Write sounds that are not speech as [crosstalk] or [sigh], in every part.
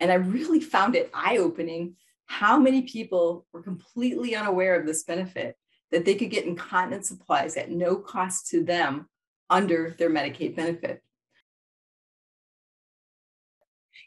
And I really found it eye opening how many people were completely unaware of this benefit that they could get incontinence supplies at no cost to them under their Medicaid benefit.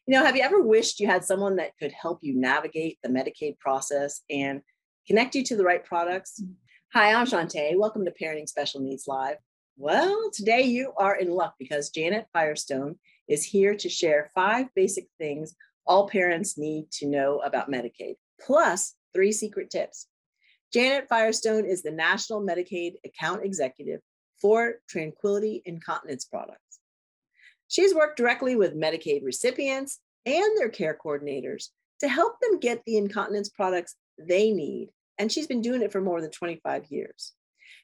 You know, have you ever wished you had someone that could help you navigate the Medicaid process and connect you to the right products? Mm. Hi, I'm Shantae. Welcome to Parenting Special Needs Live. Well, today you are in luck because Janet Firestone is here to share five basic things all parents need to know about Medicaid, plus three secret tips. Janet Firestone is the National Medicaid Account Executive for Tranquility Incontinence Products. She's worked directly with Medicaid recipients and their care coordinators to help them get the incontinence products they need, and she's been doing it for more than 25 years.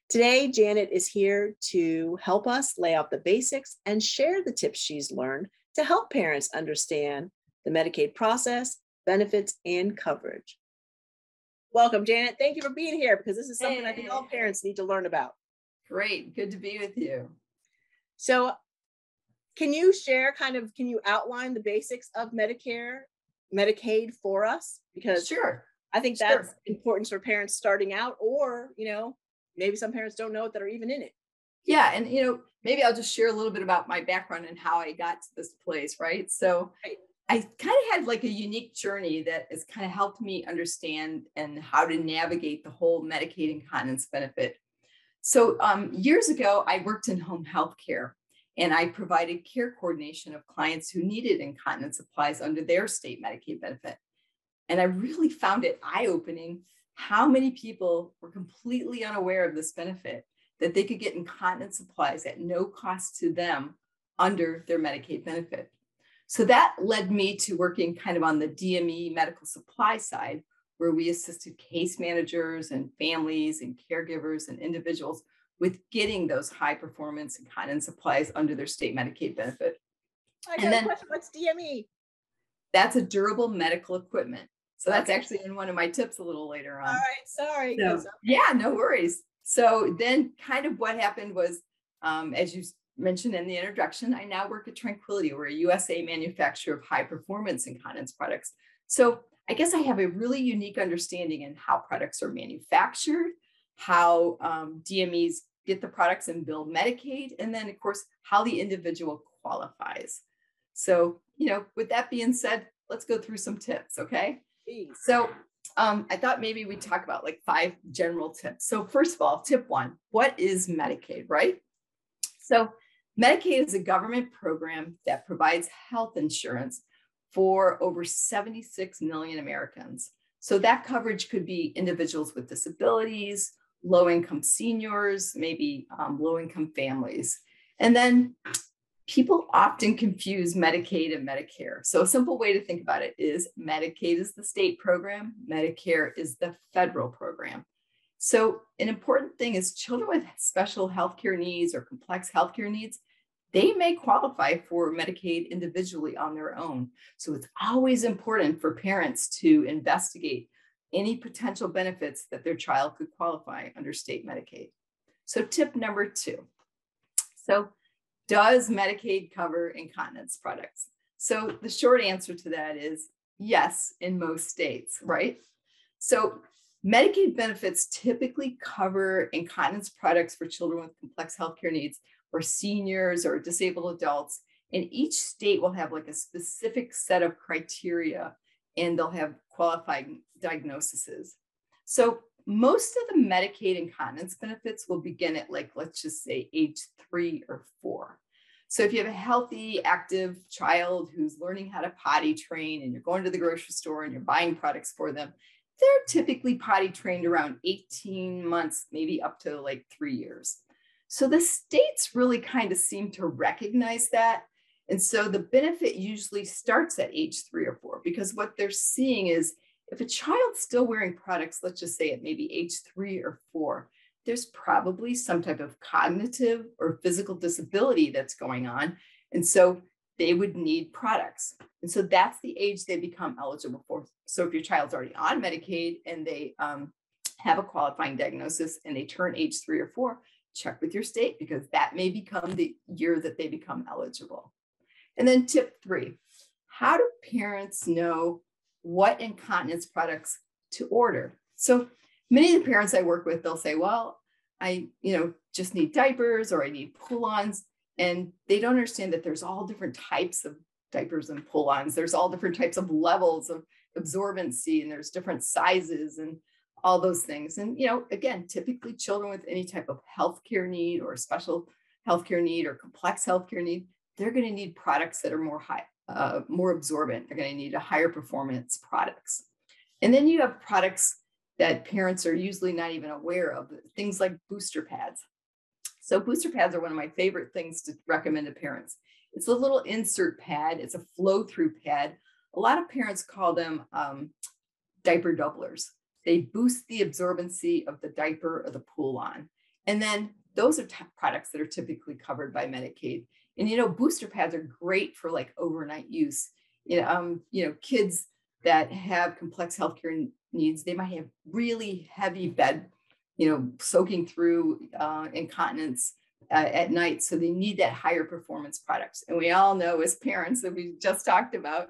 Today, Janet is here to help us lay out the basics and share the tips she's learned to help parents understand the Medicaid process, benefits, and coverage. Welcome, Janet. Thank you for being here because this is something hey. I think all parents need to learn about. Great. Good to be with you. So, can you share kind of, can you outline the basics of Medicare, Medicaid for us? Because sure. I think that's sure. important for parents starting out, or, you know, maybe some parents don't know it that are even in it. Yeah. And, you know, maybe I'll just share a little bit about my background and how I got to this place, right? So, right. I kind of had like a unique journey that has kind of helped me understand and how to navigate the whole Medicaid incontinence benefit. So um, years ago, I worked in home health care and I provided care coordination of clients who needed incontinence supplies under their state Medicaid benefit. And I really found it eye opening how many people were completely unaware of this benefit that they could get incontinence supplies at no cost to them under their Medicaid benefit. So that led me to working kind of on the DME medical supply side, where we assisted case managers and families and caregivers and individuals with getting those high performance incontinence supplies under their state Medicaid benefit. I got and then, a question. What's DME? That's a durable medical equipment. So that's okay. actually in one of my tips a little later on. All right, sorry. So, yeah, no worries. So then, kind of what happened was, um, as you mentioned in the introduction, I now work at Tranquility. We're a USA manufacturer of high performance incontinence products. So I guess I have a really unique understanding in how products are manufactured, how um, DMEs get the products and build Medicaid, and then, of course, how the individual qualifies. So, you know, with that being said, let's go through some tips, okay? So, um, I thought maybe we'd talk about like five general tips. So, first of all, tip one what is Medicaid, right? So, Medicaid is a government program that provides health insurance for over 76 million Americans. So that coverage could be individuals with disabilities, low income seniors, maybe um, low income families. And then people often confuse Medicaid and Medicare. So a simple way to think about it is Medicaid is the state program, Medicare is the federal program. So an important thing is children with special healthcare needs or complex healthcare needs, they may qualify for Medicaid individually on their own. So it's always important for parents to investigate any potential benefits that their child could qualify under state Medicaid. So tip number two. So does Medicaid cover incontinence products? So the short answer to that is yes, in most states, right? So Medicaid benefits typically cover incontinence products for children with complex healthcare needs or seniors or disabled adults. And each state will have like a specific set of criteria and they'll have qualifying diagnoses. So most of the Medicaid incontinence benefits will begin at like, let's just say age three or four. So if you have a healthy, active child who's learning how to potty train and you're going to the grocery store and you're buying products for them, they're typically potty trained around 18 months, maybe up to like three years. So the states really kind of seem to recognize that. And so the benefit usually starts at age three or four because what they're seeing is if a child's still wearing products, let's just say at maybe age three or four, there's probably some type of cognitive or physical disability that's going on. And so they would need products. And so that's the age they become eligible for. So if your child's already on Medicaid and they um, have a qualifying diagnosis and they turn age three or four, check with your state because that may become the year that they become eligible. And then tip three, how do parents know what incontinence products to order? So many of the parents I work with, they'll say, well, I, you know, just need diapers or I need pull-ons. And they don't understand that there's all different types of diapers and pull-ons. There's all different types of levels of absorbency and there's different sizes and all those things. And, you know, again, typically children with any type of healthcare need or special healthcare need or complex healthcare need, they're going to need products that are more high, uh, more absorbent. They're going to need a higher performance products. And then you have products that parents are usually not even aware of, things like booster pads. So booster pads are one of my favorite things to recommend to parents. It's a little insert pad. It's a flow through pad. A lot of parents call them um, diaper doublers. They boost the absorbency of the diaper or the pull on. And then those are t- products that are typically covered by Medicaid. And you know, booster pads are great for like overnight use. You know, um, you know, kids that have complex healthcare needs, they might have really heavy bed, you know, soaking through uh, incontinence uh, at night. So they need that higher performance products. And we all know as parents that we just talked about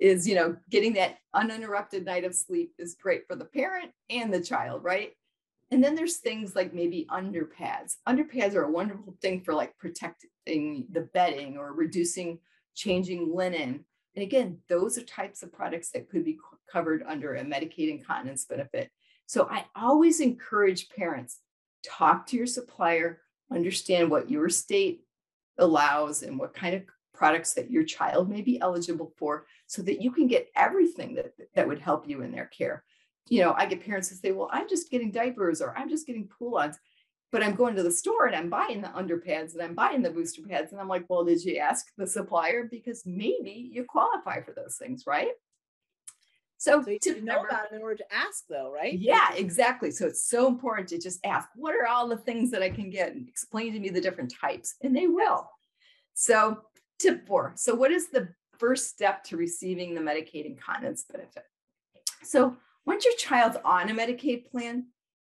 is, you know, getting that uninterrupted night of sleep is great for the parent and the child, right? And then there's things like maybe underpads. Underpads are a wonderful thing for like protecting the bedding or reducing changing linen. And again, those are types of products that could be covered under a Medicaid incontinence benefit. So I always encourage parents talk to your supplier, understand what your state allows and what kind of products that your child may be eligible for so that you can get everything that, that would help you in their care. You know, I get parents who say, well, I'm just getting diapers or I'm just getting pull-ons, but I'm going to the store and I'm buying the underpads and I'm buying the booster pads. And I'm like, well, did you ask the supplier? Because maybe you qualify for those things, right? So, so to know about it in order to ask, though, right? Yeah, exactly. So it's so important to just ask, what are all the things that I can get? And explain to me the different types, and they will. So, tip four. So, what is the first step to receiving the Medicaid incontinence benefit? So, once your child's on a Medicaid plan,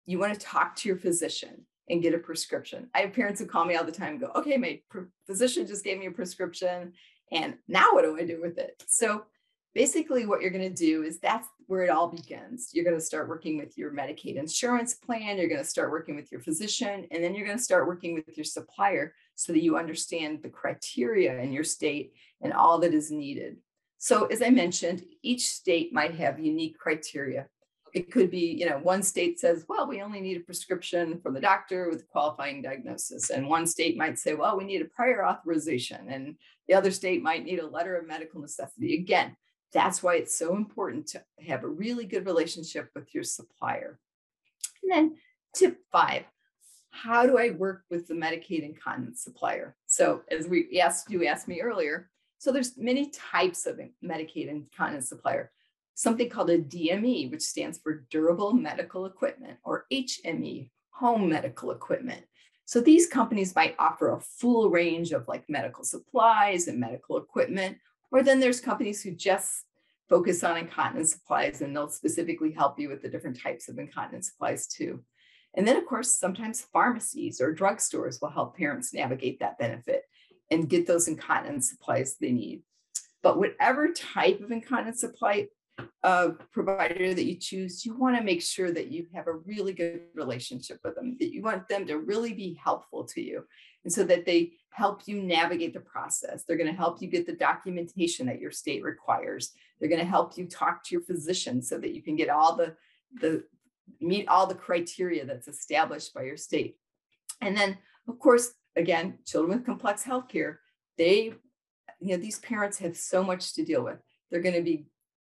you want to talk to your physician and get a prescription. I have parents who call me all the time and go, okay, my physician just gave me a prescription. And now what do I do with it? So basically what you're going to do is that's where it all begins. You're going to start working with your Medicaid insurance plan, you're going to start working with your physician, and then you're going to start working with your supplier so that you understand the criteria in your state and all that is needed. So as I mentioned, each state might have unique criteria. It could be, you know, one state says, well, we only need a prescription from the doctor with a qualifying diagnosis. And one state might say, well, we need a prior authorization. And the other state might need a letter of medical necessity. Again, that's why it's so important to have a really good relationship with your supplier. And then tip five, how do I work with the Medicaid incontinence supplier? So as we asked, you asked me earlier, so there's many types of Medicaid incontinence supplier. Something called a DME, which stands for Durable Medical Equipment, or HME, Home Medical Equipment. So these companies might offer a full range of like medical supplies and medical equipment, or then there's companies who just focus on incontinence supplies and they'll specifically help you with the different types of incontinence supplies too. And then, of course, sometimes pharmacies or drugstores will help parents navigate that benefit and get those incontinence supplies they need. But whatever type of incontinence supply uh, provider that you choose, you want to make sure that you have a really good relationship with them, that you want them to really be helpful to you and so that they help you navigate the process. They're going to help you get the documentation that your state requires. They're going to help you talk to your physician so that you can get all the, the meet all the criteria that's established by your state. And then, of course, again, children with complex health care, they, you know, these parents have so much to deal with. They're going to be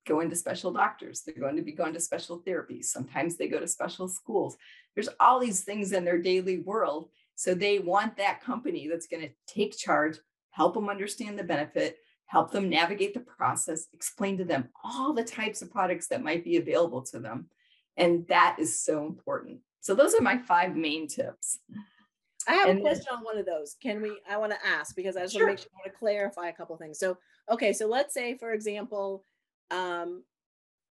going to special doctors. They're going to be going to special therapies. Sometimes they go to special schools. There's all these things in their daily world. So they want that company that's going to take charge, help them understand the benefit, help them navigate the process, explain to them all the types of products that might be available to them. And that is so important. So those are my five main tips. I have and a question on one of those. Can we? I want to ask because I just sure. want to make sure I want to clarify a couple things. So, okay, so let's say, for example, um,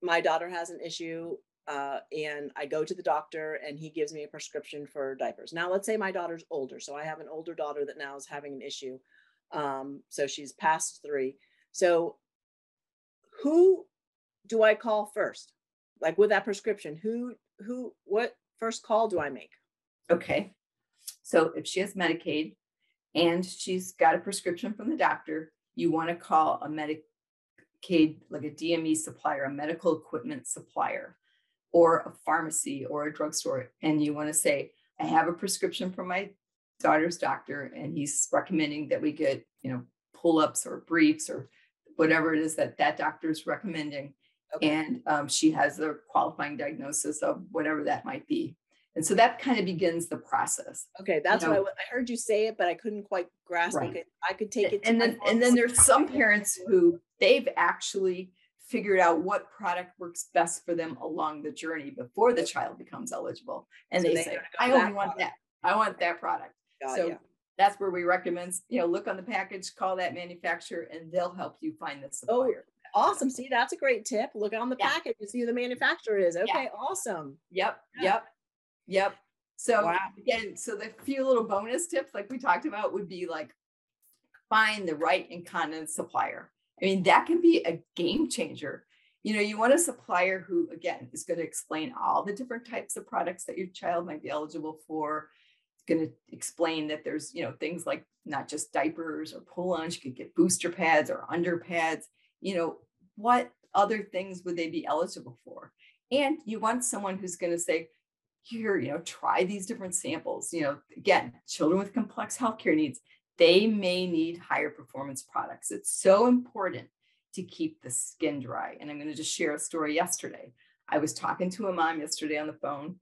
my daughter has an issue uh, and I go to the doctor and he gives me a prescription for diapers. Now, let's say my daughter's older. So I have an older daughter that now is having an issue. Um, so she's past three. So who do I call first? Like with that prescription, who, who, what first call do I make? Okay. So if she has Medicaid and she's got a prescription from the doctor, you want to call a Medicaid, like a DME supplier, a medical equipment supplier, or a pharmacy or a drugstore. And you want to say, I have a prescription from my daughter's doctor, and he's recommending that we get, you know, pull ups or briefs or whatever it is that that doctor is recommending. Okay. And um, she has the qualifying diagnosis of whatever that might be. And so that kind of begins the process. Okay, that's you know, what I, I, heard you say it, but I couldn't quite grasp right. it. I could take it. And then, and then there's some parents who they've actually figured out what product works best for them along the journey before the child becomes eligible, and so they, they say, "I only want product. that. I want that product." Got so that's where we recommend, you know, look on the package, call that manufacturer, and they'll help you find the oh, supplier. Oh, awesome. See, that's a great tip. Look on the yeah. package and see who the manufacturer is. Okay, yeah. awesome. Yep, yeah. yep, yep. So wow. again, so the few little bonus tips, like we talked about, would be like find the right incontinence supplier. I mean, that can be a game changer. You know, you want a supplier who, again, is going to explain all the different types of products that your child might be eligible for. It's going to explain that there's you know things like not just diapers or pull-ons you could get booster pads or under pads you know what other things would they be eligible for? And you want someone who's going to say here you know try these different samples. You know again children with complex healthcare needs they may need higher performance products. It's so important to keep the skin dry. And i'm going to just share a story. Yesterday i was talking to a mom yesterday on the phone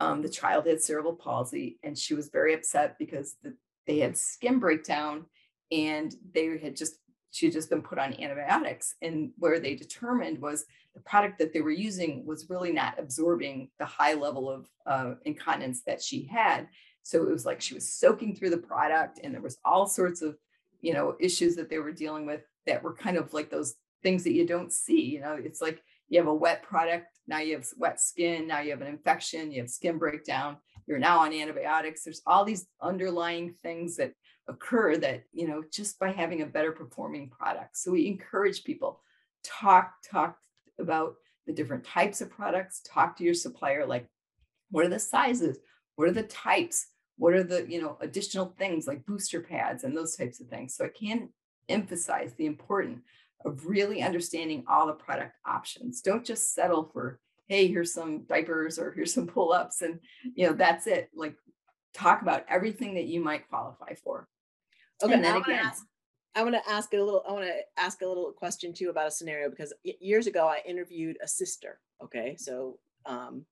um, the child had cerebral palsy and she was very upset because the, they had skin breakdown and they had just she had just been put on antibiotics. And where they determined was the product that they were using was really not absorbing the high level of uh, incontinence that she had so it was like she was soaking through the product and there was all sorts of you know issues that they were dealing with that were kind of like those things that you don't see you know it's like you have a wet product, now you have wet skin, now you have an infection, you have skin breakdown, you're now on antibiotics. There's all these underlying things that occur that, you know, just by having a better performing product. So we encourage people talk, talk about the different types of products, talk to your supplier, like what are the sizes? What are the types? What are the, you know, additional things like booster pads and those types of things? So I can emphasize the importance of really understanding all the product options. Don't just settle for, hey, here's some diapers or here's some pull-ups and you know that's it. Like talk about everything that you might qualify for. Okay, and then again, ask, I want to ask a little. I want to ask a little question too about a scenario because years ago I interviewed a sister. Okay, so um,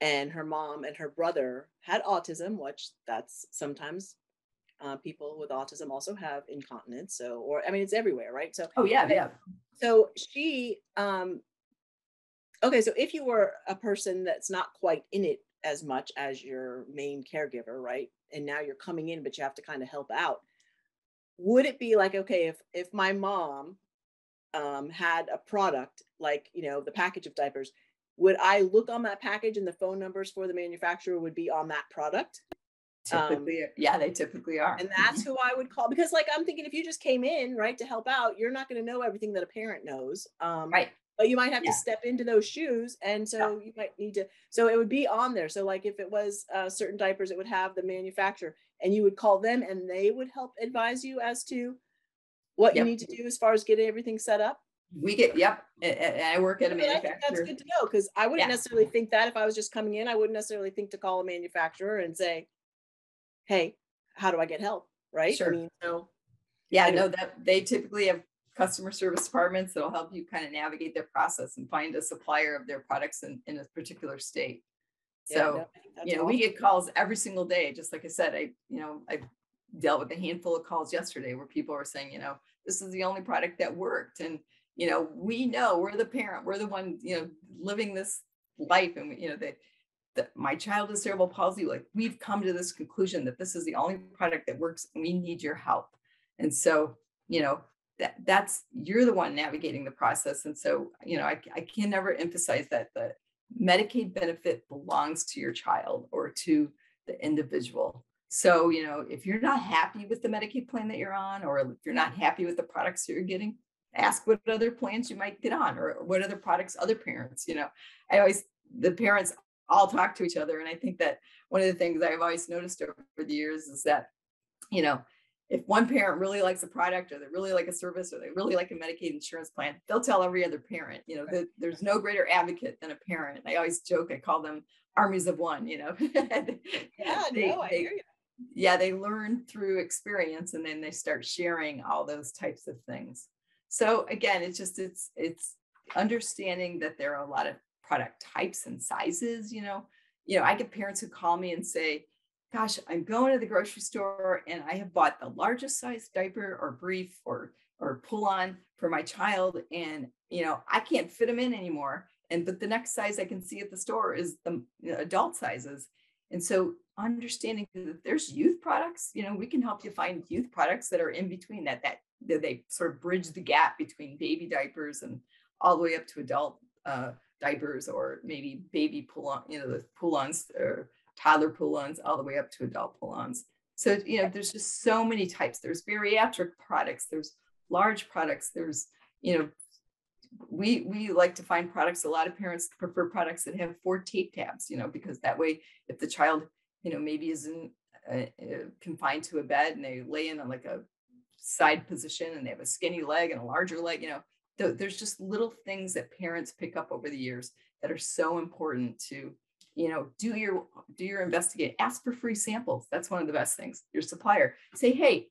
and her mom and her brother had autism, which that's sometimes uh, people with autism also have incontinence. So, or I mean, it's everywhere, right? So, oh yeah, yeah. So she, um, okay, so if you were a person that's not quite in it as much as your main caregiver, right? And now you're coming in, but you have to kind of help out. Would it be like, okay, if if my mom um, had a product like you know the package of diapers, would I look on that package and the phone numbers for the manufacturer would be on that product? Typically, um, yeah, they typically are. And that's who I would call because, like, I'm thinking if you just came in, right, to help out, you're not going to know everything that a parent knows. Um, right. But you might have yeah. to step into those shoes. And so yeah. you might need to, so it would be on there. So, like, if it was uh, certain diapers, it would have the manufacturer and you would call them and they would help advise you as to what yep. you need to do as far as getting everything set up. We get, yep. And I work at a manufacturer. that's good to know because I wouldn't yeah. necessarily think that if I was just coming in, I wouldn't necessarily think to call a manufacturer and say, hey, how do I get help? Right. Sure. I mean, so yeah, I know that they typically have customer service departments that'll help you kind of navigate their process and find a supplier of their products in, in a particular state. So, yeah, you know, awesome. we get calls every single day. Just like I said, I, you know, I dealt with a handful of calls yesterday where people were saying, you know, this is the only product that worked. And, you know, we know we're the parent, we're the one, you know, living this life. And, you know, that my child has cerebral palsy like we've come to this conclusion that this is the only product that works and we need your help and so you know that that's you're the one navigating the process and so you know i, I can never emphasize that the medicaid benefit belongs to your child or to the individual so you know if you're not happy with the medicaid plan that you're on or if you're not happy with the products that you're getting ask what other plans you might get on or what other products other parents, you know. I always the parents all talk to each other. And I think that one of the things I've always noticed over the years is that, you know, if one parent really likes a product or they really like a service or they really like a Medicaid insurance plan, they'll tell every other parent, you know, that there's no greater advocate than a parent. I always joke, I call them armies of one, you know. [laughs] yeah, they, no, I they, hear you. Yeah, they learn through experience and then they start sharing all those types of things. So again, it's just it's it's understanding that there are a lot of product types and sizes, you know. You know, I get parents who call me and say, gosh, I'm going to the grocery store and I have bought the largest size diaper or brief or or pull on for my child and you know I can't fit them in anymore and but the next size I can see at the store is the adult sizes and so understanding that there's youth products you know we can help you find youth products that are in between that, that they sort of bridge the gap between baby diapers and all the way up to adult uh, diapers or maybe baby pull on you know the pull-ons or toddler pull-ons all the way up to adult pull-ons. So, you know, there's just so many types. There's bariatric products, there's large products, there's, you know, we we like to find products. A lot of parents prefer products that have four tape tabs, you know, because that way, if the child, you know, maybe isn't uh, uh, confined to a bed and they lay in on like a side position and they have a skinny leg and a larger leg, you know, th- there's just little things that parents pick up over the years that are so important to you know do your do your investigate ask for free samples. That's one of the best things. Your supplier say hey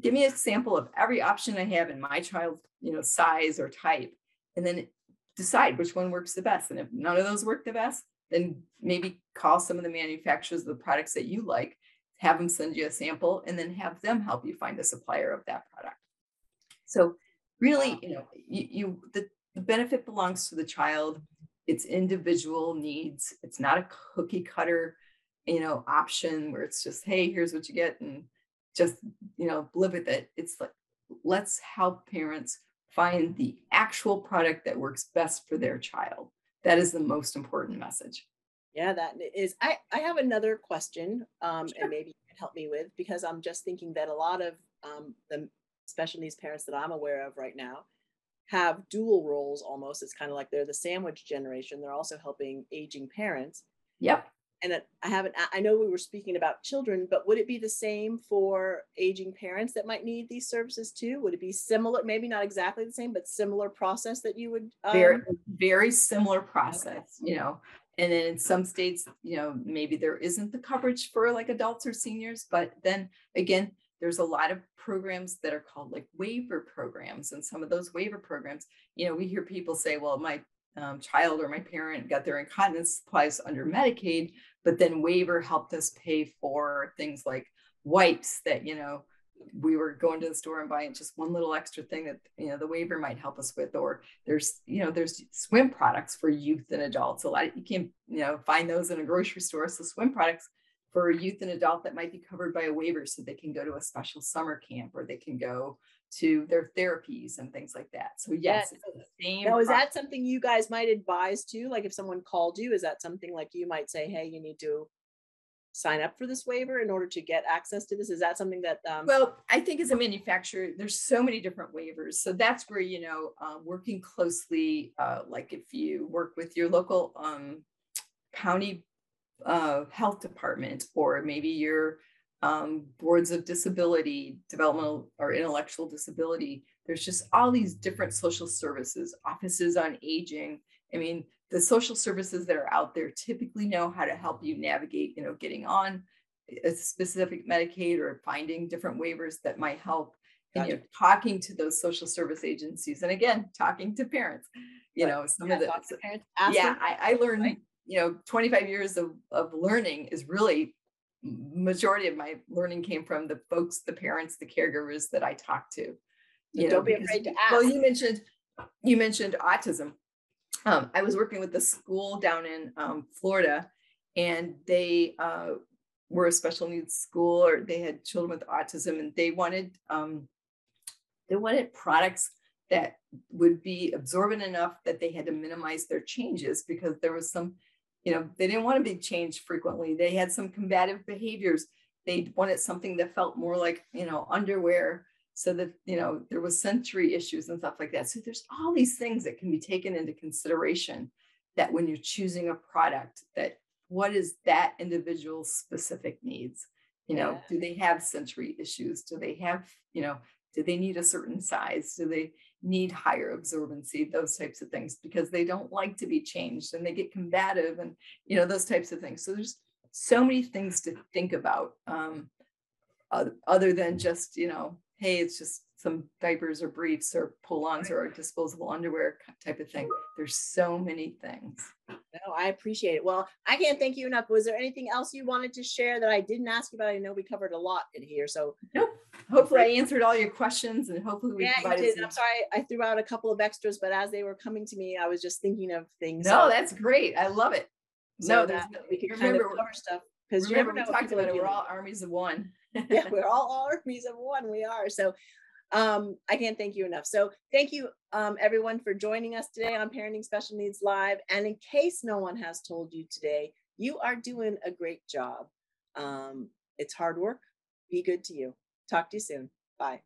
give me a sample of every option i have in my child's you know size or type and then decide which one works the best. And if none of those work the best then maybe call some of the manufacturers of the products that you like have them send you a sample and then have them help you find a supplier of that product so really you know you, you the, the benefit belongs to the child it's individual needs. It's not a cookie cutter, you know, option where it's just, hey, here's what you get and just, you know, live with it. It's like, let's help parents find the actual product that works best for their child. That is the most important message. Yeah, that is. I, I have another question, um, sure. and maybe you can help me with because I'm just thinking that a lot of um, the special needs parents that I'm aware of right now have dual roles almost. It's kind of like they're the sandwich generation. They're also helping aging parents. Yep. And I haven't, I know we were speaking about children, but would it be the same for aging parents that might need these services too? Would it be similar, maybe not exactly the same, but similar process that you would? Um... Very, very similar process, you know. And then in some states, you know, maybe there isn't the coverage for like adults or seniors, but then again, there's a lot of programs that are called like waiver programs. And some of those waiver programs you know we hear people say well my um, child or my parent got their incontinence supplies under medicaid but then waiver helped us pay for things like wipes that you know we were going to the store and buying just one little extra thing that you know the waiver might help us with or there's you know there's swim products for youth and adults a lot of, you can't you know find those in a grocery store so swim products for youth and adult that might be covered by a waiver so they can go to a special summer camp or they can go to their therapies and things like that. So yes, same. Now, is that something you guys might advise to Like if someone called you, is that something like you might say, hey, you need to sign up for this waiver in order to get access to this? Is that something that? Um... well, I think as a manufacturer, there's so many different waivers. So that's where you know, uh, working closely, uh, like if you work with your local um, county uh, health department or maybe your um, boards of disability, developmental or intellectual disability. There's just all these different social services, offices on aging. I mean, the social services that are out there typically know how to help you navigate, you know, getting on a specific Medicaid or finding different waivers that might help. And you know, talking to those social service agencies, and again, talking to parents. You know, some yeah, of the parents, yeah, I, I learned right you know 25 years of, of learning is really majority of my learning came from the folks the parents the caregivers that i talked to you know, don't be afraid to ask well you mentioned you mentioned autism um, i was working with a school down in um, florida and they uh, were a special needs school or they had children with autism and they wanted um, they wanted products that would be absorbent enough that they had to minimize their changes because there was some you know they didn't want to be changed frequently. They had some combative behaviors. They wanted something that felt more like you know underwear so that you know there was sensory issues and stuff like that. So there's all these things that can be taken into consideration that when you're choosing a product that what is that individual's specific needs? You know yeah. do they have sensory issues? Do they have you know do they need a certain size? Do they need higher absorbency? Those types of things because they don't like to be changed and they get combative and you know those types of things. So there's so many things to think about um, other than just you know hey it's just some diapers or briefs or pull-ons or disposable underwear type of thing. There's so many things. No i appreciate it. Well i can't thank you enough. Was there anything else you wanted to share that i didn't ask you about? I know we covered a lot in here so nope. Hopefully i answered all your questions and hopefully we yeah, did. Some... i'm sorry i threw out a couple of extras but as they were coming to me i was just thinking of things no so, that's great. I love it. So no that we could remember, kind of cover stuff because you never know we talked about it. We're all armies of one yeah [laughs] we're all armies of one we are so um, I can't thank you enough. So thank you um, everyone for joining us today on Parenting Special Needs Live. And in case no one has told you today, you are doing a great job. Um, it's hard work. Be good to you. Talk to you soon. Bye.